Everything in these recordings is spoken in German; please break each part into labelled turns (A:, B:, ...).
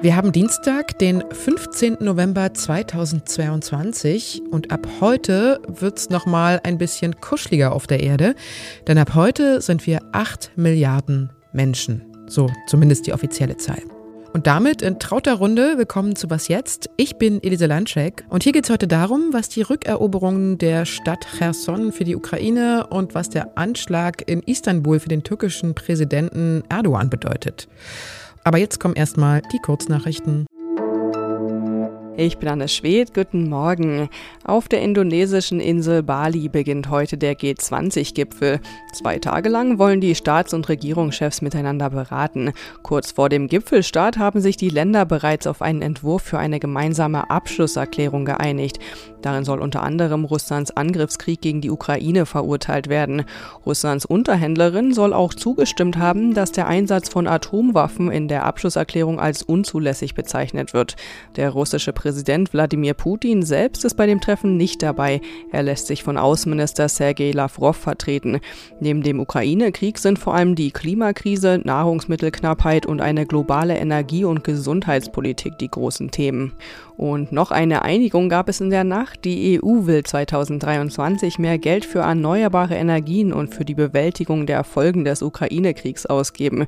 A: Wir haben Dienstag, den 15. November 2022 und ab heute wird es nochmal ein bisschen kuscheliger auf der Erde, denn ab heute sind wir 8 Milliarden Menschen, so zumindest die offizielle Zahl. Und damit in trauter Runde willkommen zu Was Jetzt. Ich bin Elise Landschek und hier geht es heute darum, was die Rückeroberung der Stadt Cherson für die Ukraine und was der Anschlag in Istanbul für den türkischen Präsidenten Erdogan bedeutet. Aber jetzt kommen erstmal die Kurznachrichten.
B: Ich bin Anne Schwed, guten Morgen. Auf der indonesischen Insel Bali beginnt heute der G20-Gipfel. Zwei Tage lang wollen die Staats- und Regierungschefs miteinander beraten. Kurz vor dem Gipfelstart haben sich die Länder bereits auf einen Entwurf für eine gemeinsame Abschlusserklärung geeinigt. Darin soll unter anderem Russlands Angriffskrieg gegen die Ukraine verurteilt werden. Russlands Unterhändlerin soll auch zugestimmt haben, dass der Einsatz von Atomwaffen in der Abschlusserklärung als unzulässig bezeichnet wird. Der russische Präsident Wladimir Putin selbst ist bei dem Treffen nicht dabei. Er lässt sich von Außenminister Sergei Lavrov vertreten. Neben dem Ukraine-Krieg sind vor allem die Klimakrise, Nahrungsmittelknappheit und eine globale Energie- und Gesundheitspolitik die großen Themen. Und noch eine Einigung gab es in der Nacht. Die EU will 2023 mehr Geld für erneuerbare Energien und für die Bewältigung der Folgen des Ukraine-Kriegs ausgeben.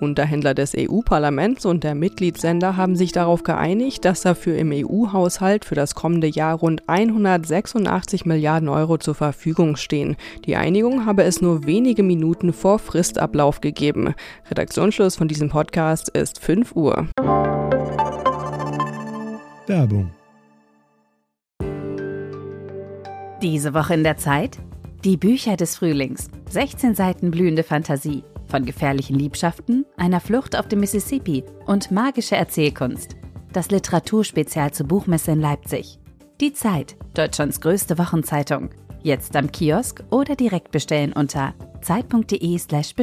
B: Unterhändler des EU-Parlaments und der Mitgliedsländer haben sich darauf geeinigt, dass dafür im EU-Haushalt für das kommende Jahr rund 186 Milliarden Euro zur Verfügung stehen. Die Einigung habe es nur wenige Minuten vor Fristablauf gegeben. Redaktionsschluss von diesem Podcast ist 5 Uhr.
C: Werbung.
D: Diese Woche in der Zeit? Die Bücher des Frühlings. 16 Seiten blühende Fantasie. Von gefährlichen Liebschaften, einer Flucht auf dem Mississippi und magische Erzählkunst. Das Literaturspezial zur Buchmesse in Leipzig. Die Zeit, Deutschlands größte Wochenzeitung. Jetzt am Kiosk oder direkt bestellen unter zeit.de/slash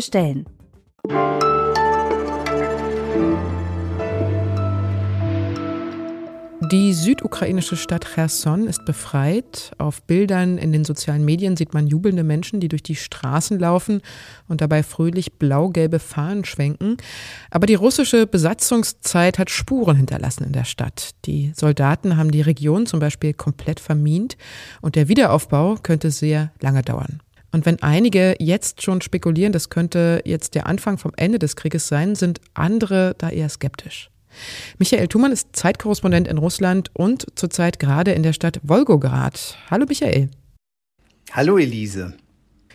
A: Die südukrainische Stadt Cherson ist befreit. Auf Bildern in den sozialen Medien sieht man jubelnde Menschen, die durch die Straßen laufen und dabei fröhlich blau-gelbe Fahnen schwenken. Aber die russische Besatzungszeit hat Spuren hinterlassen in der Stadt. Die Soldaten haben die Region zum Beispiel komplett vermint und der Wiederaufbau könnte sehr lange dauern. Und wenn einige jetzt schon spekulieren, das könnte jetzt der Anfang vom Ende des Krieges sein, sind andere da eher skeptisch. Michael Thumann ist Zeitkorrespondent in Russland und zurzeit gerade in der Stadt Wolgograd. Hallo Michael.
E: Hallo Elise.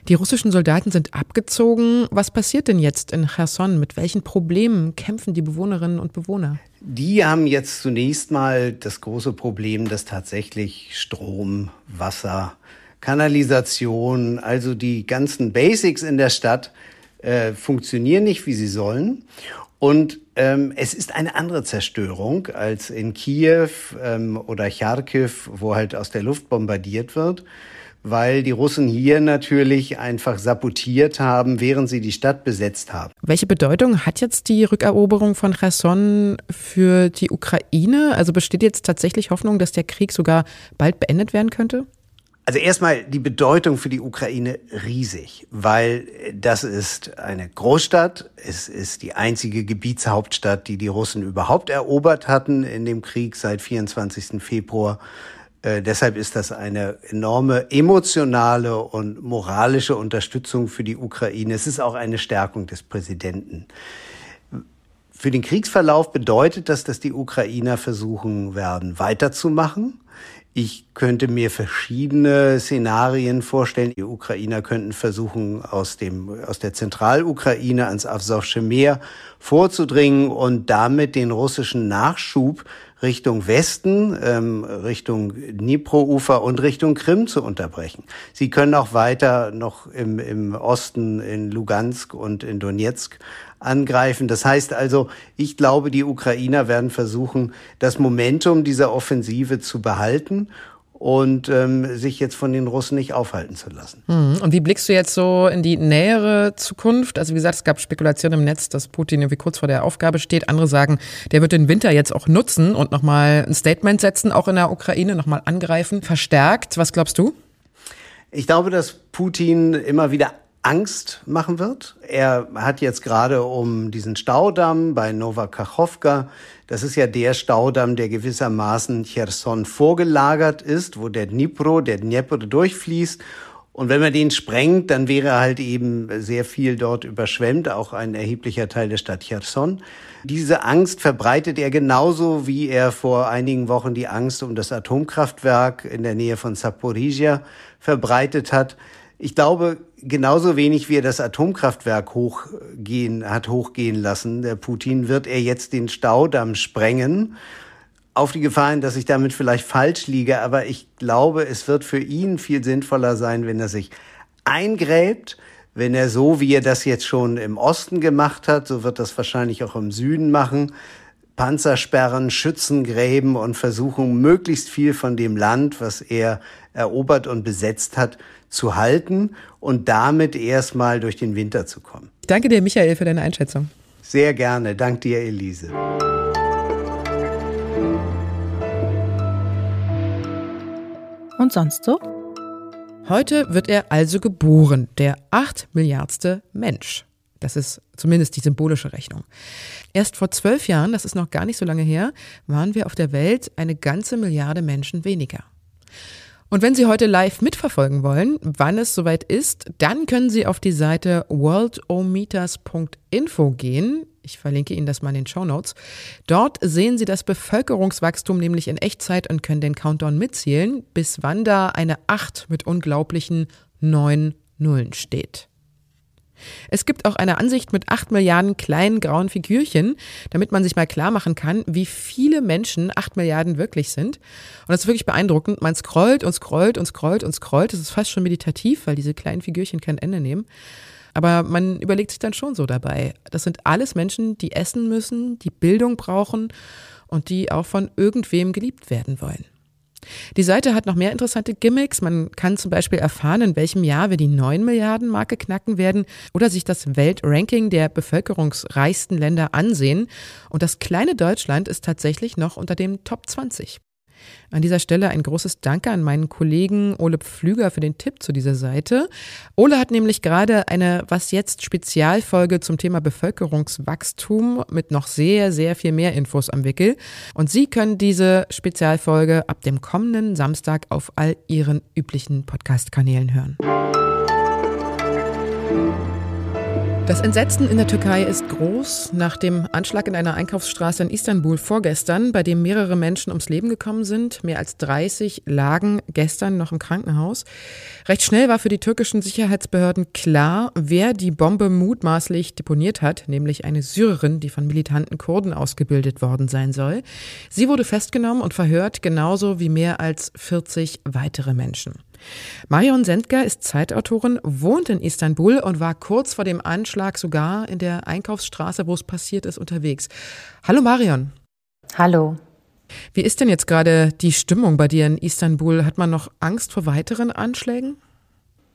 A: Die russischen Soldaten sind abgezogen. Was passiert denn jetzt in Cherson? Mit welchen Problemen kämpfen die Bewohnerinnen und Bewohner?
E: Die haben jetzt zunächst mal das große Problem, dass tatsächlich Strom, Wasser, Kanalisation, also die ganzen Basics in der Stadt äh, funktionieren nicht, wie sie sollen. Und ähm, es ist eine andere Zerstörung als in Kiew ähm, oder Charkiw, wo halt aus der Luft bombardiert wird, weil die Russen hier natürlich einfach sabotiert haben, während sie die Stadt besetzt haben.
A: Welche Bedeutung hat jetzt die Rückeroberung von Cherson für die Ukraine? Also besteht jetzt tatsächlich Hoffnung, dass der Krieg sogar bald beendet werden könnte?
E: Also erstmal die Bedeutung für die Ukraine riesig, weil das ist eine Großstadt. Es ist die einzige Gebietshauptstadt, die die Russen überhaupt erobert hatten in dem Krieg seit 24. Februar. Äh, deshalb ist das eine enorme emotionale und moralische Unterstützung für die Ukraine. Es ist auch eine Stärkung des Präsidenten. Für den Kriegsverlauf bedeutet das, dass die Ukrainer versuchen werden, weiterzumachen. Ich könnte mir verschiedene Szenarien vorstellen. Die Ukrainer könnten versuchen, aus dem, aus der Zentralukraine ans Asowsche Meer vorzudringen und damit den russischen Nachschub Richtung Westen, ähm, Richtung Dnipro-Ufer und Richtung Krim zu unterbrechen. Sie können auch weiter noch im, im Osten in Lugansk und in Donetsk angreifen. Das heißt also, ich glaube, die Ukrainer werden versuchen, das Momentum dieser Offensive zu behalten und ähm, sich jetzt von den Russen nicht aufhalten zu lassen.
A: Hm. Und wie blickst du jetzt so in die nähere Zukunft? Also wie gesagt, es gab Spekulationen im Netz, dass Putin irgendwie kurz vor der Aufgabe steht. Andere sagen, der wird den Winter jetzt auch nutzen und nochmal ein Statement setzen, auch in der Ukraine, nochmal angreifen, verstärkt. Was glaubst du?
E: Ich glaube, dass Putin immer wieder Angst machen wird. Er hat jetzt gerade um diesen Staudamm bei Nova Kachowka, das ist ja der Staudamm, der gewissermaßen Cherson vorgelagert ist, wo der Dnipro, der Dnieper durchfließt. Und wenn man den sprengt, dann wäre halt eben sehr viel dort überschwemmt, auch ein erheblicher Teil der Stadt Cherson. Diese Angst verbreitet er genauso, wie er vor einigen Wochen die Angst um das Atomkraftwerk in der Nähe von Zaporizhia verbreitet hat. Ich glaube, genauso wenig wie er das Atomkraftwerk hochgehen, hat hochgehen lassen, der Putin, wird er jetzt den Staudamm sprengen. Auf die Gefahr dass ich damit vielleicht falsch liege, aber ich glaube, es wird für ihn viel sinnvoller sein, wenn er sich eingräbt, wenn er so, wie er das jetzt schon im Osten gemacht hat, so wird das wahrscheinlich auch im Süden machen, Panzersperren, Schützengräben und versuchen, möglichst viel von dem Land, was er erobert und besetzt hat, zu halten und damit erstmal durch den Winter zu kommen.
A: Danke dir, Michael, für deine Einschätzung.
E: Sehr gerne. Dank dir, Elise.
B: Und sonst so?
A: Heute wird er also geboren, der acht Milliardste Mensch. Das ist zumindest die symbolische Rechnung. Erst vor zwölf Jahren, das ist noch gar nicht so lange her, waren wir auf der Welt eine ganze Milliarde Menschen weniger. Und wenn Sie heute live mitverfolgen wollen, wann es soweit ist, dann können Sie auf die Seite worldometers.info gehen. Ich verlinke Ihnen das mal in den Show Notes. Dort sehen Sie das Bevölkerungswachstum nämlich in Echtzeit und können den Countdown mitzählen, bis wann da eine 8 mit unglaublichen neun Nullen steht. Es gibt auch eine Ansicht mit acht Milliarden kleinen grauen Figürchen, damit man sich mal klar machen kann, wie viele Menschen acht Milliarden wirklich sind. Und das ist wirklich beeindruckend. Man scrollt und scrollt und scrollt und scrollt. Das ist fast schon meditativ, weil diese kleinen Figürchen kein Ende nehmen. Aber man überlegt sich dann schon so dabei. Das sind alles Menschen, die essen müssen, die Bildung brauchen und die auch von irgendwem geliebt werden wollen. Die Seite hat noch mehr interessante Gimmicks. Man kann zum Beispiel erfahren, in welchem Jahr wir die 9 Milliarden Marke knacken werden oder sich das Weltranking der bevölkerungsreichsten Länder ansehen. Und das kleine Deutschland ist tatsächlich noch unter dem Top 20. An dieser Stelle ein großes Danke an meinen Kollegen Ole Pflüger für den Tipp zu dieser Seite. Ole hat nämlich gerade eine Was jetzt Spezialfolge zum Thema Bevölkerungswachstum mit noch sehr, sehr viel mehr Infos am Wickel. Und Sie können diese Spezialfolge ab dem kommenden Samstag auf all Ihren üblichen Podcast-Kanälen hören. Das Entsetzen in der Türkei ist groß nach dem Anschlag in einer Einkaufsstraße in Istanbul vorgestern, bei dem mehrere Menschen ums Leben gekommen sind. Mehr als 30 lagen gestern noch im Krankenhaus. Recht schnell war für die türkischen Sicherheitsbehörden klar, wer die Bombe mutmaßlich deponiert hat, nämlich eine Syrerin, die von militanten Kurden ausgebildet worden sein soll. Sie wurde festgenommen und verhört, genauso wie mehr als 40 weitere Menschen. Marion Sendker ist Zeitautorin, wohnt in Istanbul und war kurz vor dem Anschlag sogar in der Einkaufsstraße, wo es passiert ist, unterwegs. Hallo Marion.
C: Hallo.
A: Wie ist denn jetzt gerade die Stimmung bei dir in Istanbul? Hat man noch Angst vor weiteren Anschlägen?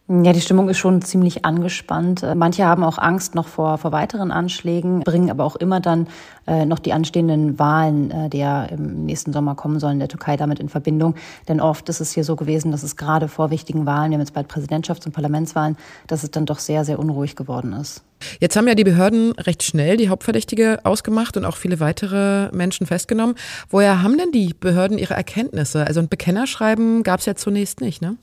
C: Ja, die Stimmung ist schon ziemlich angespannt. Manche haben auch Angst noch vor, vor weiteren Anschlägen, bringen aber auch immer dann äh, noch die anstehenden Wahlen, äh, die ja im nächsten Sommer kommen sollen, der Türkei damit in Verbindung. Denn oft ist es hier so gewesen, dass es gerade vor wichtigen Wahlen, wir haben jetzt bald Präsidentschafts- und Parlamentswahlen, dass es dann doch sehr, sehr unruhig geworden ist.
A: Jetzt haben ja die Behörden recht schnell die Hauptverdächtige ausgemacht und auch viele weitere Menschen festgenommen. Woher haben denn die Behörden ihre Erkenntnisse? Also ein Bekennerschreiben gab es ja zunächst nicht, ne?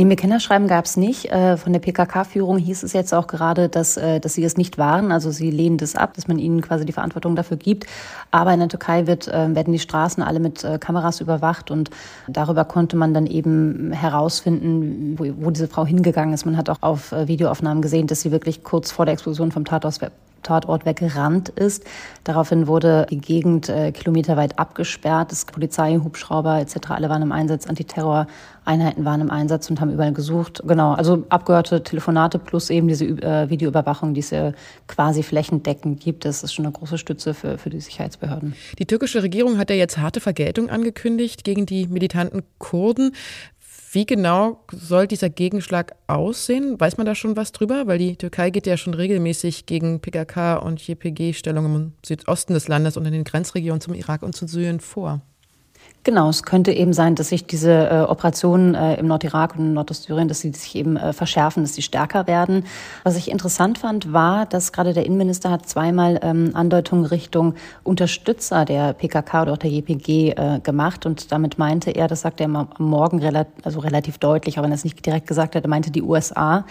C: Nee, Bekennerschreiben gab es nicht. Äh, von der PKK-Führung hieß es jetzt auch gerade, dass, äh, dass sie es nicht waren. Also sie lehnen das ab, dass man ihnen quasi die Verantwortung dafür gibt. Aber in der Türkei wird, äh, werden die Straßen alle mit Kameras überwacht und darüber konnte man dann eben herausfinden, wo, wo diese Frau hingegangen ist. Man hat auch auf Videoaufnahmen gesehen, dass sie wirklich kurz vor der Explosion vom Tatort Tatort weggerannt ist. Daraufhin wurde die Gegend äh, kilometerweit abgesperrt. Das Polizeihubschrauber etc. alle waren im Einsatz, Antiterror-Einheiten waren im Einsatz und haben überall gesucht. Genau, also abgehörte Telefonate plus eben diese äh, Videoüberwachung, die es äh, quasi flächendeckend gibt. Das ist schon eine große Stütze für, für die Sicherheitsbehörden.
A: Die türkische Regierung hat ja jetzt harte Vergeltung angekündigt gegen die militanten Kurden. Wie genau soll dieser Gegenschlag aussehen? Weiß man da schon was drüber? Weil die Türkei geht ja schon regelmäßig gegen PKK und JPG-Stellungen im Südosten des Landes und in den Grenzregionen zum Irak und zu Syrien vor.
C: Genau, es könnte eben sein, dass sich diese äh, Operationen äh, im Nordirak und in Nordostsyrien, dass sie sich eben äh, verschärfen, dass sie stärker werden. Was ich interessant fand, war, dass gerade der Innenminister hat zweimal ähm, Andeutungen Richtung Unterstützer der PKK oder auch der JPG äh, gemacht und damit meinte er, das sagte er am Morgen relativ, also relativ deutlich, auch wenn er es nicht direkt gesagt hat, er meinte die USA,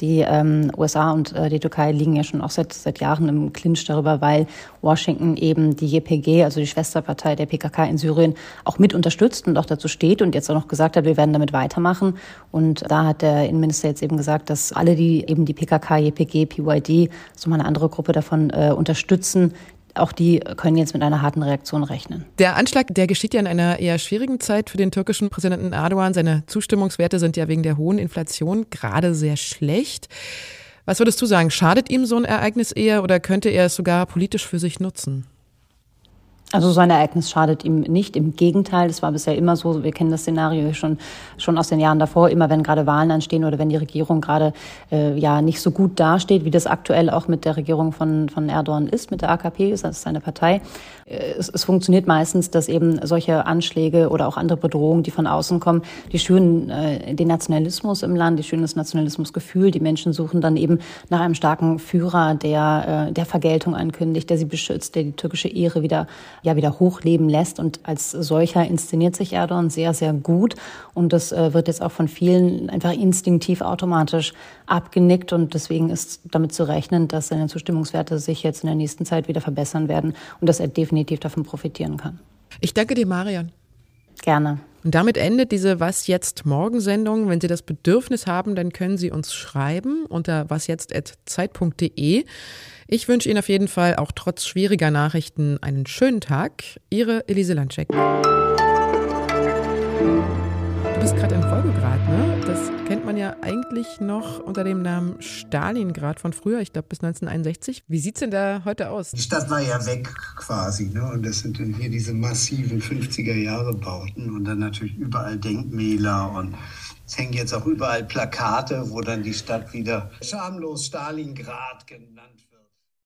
C: die ähm, USA und äh, die Türkei liegen ja schon auch seit, seit Jahren im Clinch darüber, weil Washington eben die JPG, also die Schwesterpartei der PKK in Syrien, auch mit unterstützt und auch dazu steht und jetzt auch noch gesagt hat, wir werden damit weitermachen. Und da hat der Innenminister jetzt eben gesagt, dass alle, die eben die PKK, JPG, PYD, so mal eine andere Gruppe davon äh, unterstützen, auch die können jetzt mit einer harten Reaktion rechnen.
A: Der Anschlag, der geschieht ja in einer eher schwierigen Zeit für den türkischen Präsidenten Erdogan. Seine Zustimmungswerte sind ja wegen der hohen Inflation gerade sehr schlecht. Was würdest du sagen, schadet ihm so ein Ereignis eher oder könnte er es sogar politisch für sich nutzen?
C: Also so ein Ereignis schadet ihm nicht. Im Gegenteil, das war bisher immer so. Wir kennen das Szenario schon, schon aus den Jahren davor. Immer wenn gerade Wahlen anstehen oder wenn die Regierung gerade äh, ja nicht so gut dasteht, wie das aktuell auch mit der Regierung von, von Erdogan ist, mit der AKP, das ist seine Partei. Äh, es, es funktioniert meistens, dass eben solche Anschläge oder auch andere Bedrohungen, die von außen kommen, die schüren äh, den Nationalismus im Land, die schüren das Nationalismusgefühl. Die Menschen suchen dann eben nach einem starken Führer, der, äh, der Vergeltung ankündigt, der sie beschützt, der die türkische Ehre wieder ja wieder hochleben lässt. Und als solcher inszeniert sich Erdogan sehr, sehr gut. Und das äh, wird jetzt auch von vielen einfach instinktiv automatisch abgenickt. Und deswegen ist damit zu rechnen, dass seine Zustimmungswerte sich jetzt in der nächsten Zeit wieder verbessern werden und dass er definitiv davon profitieren kann.
A: Ich danke dir, Marion.
C: Gerne.
A: Und damit endet diese Was jetzt morgen Sendung. Wenn Sie das Bedürfnis haben, dann können Sie uns schreiben unter wasjetzt@zeit.de. Ich wünsche Ihnen auf jeden Fall auch trotz schwieriger Nachrichten einen schönen Tag. Ihre Elise Landscheck. Gerade in Volgograd, ne? Das kennt man ja eigentlich noch unter dem Namen Stalingrad von früher, ich glaube bis 1961. Wie sieht es denn da heute aus?
E: Die Stadt war ja weg quasi, ne? Und das sind dann hier diese massiven 50er-Jahre-Bauten und dann natürlich überall Denkmäler und es hängen jetzt auch überall Plakate, wo dann die Stadt wieder schamlos Stalingrad genannt wird.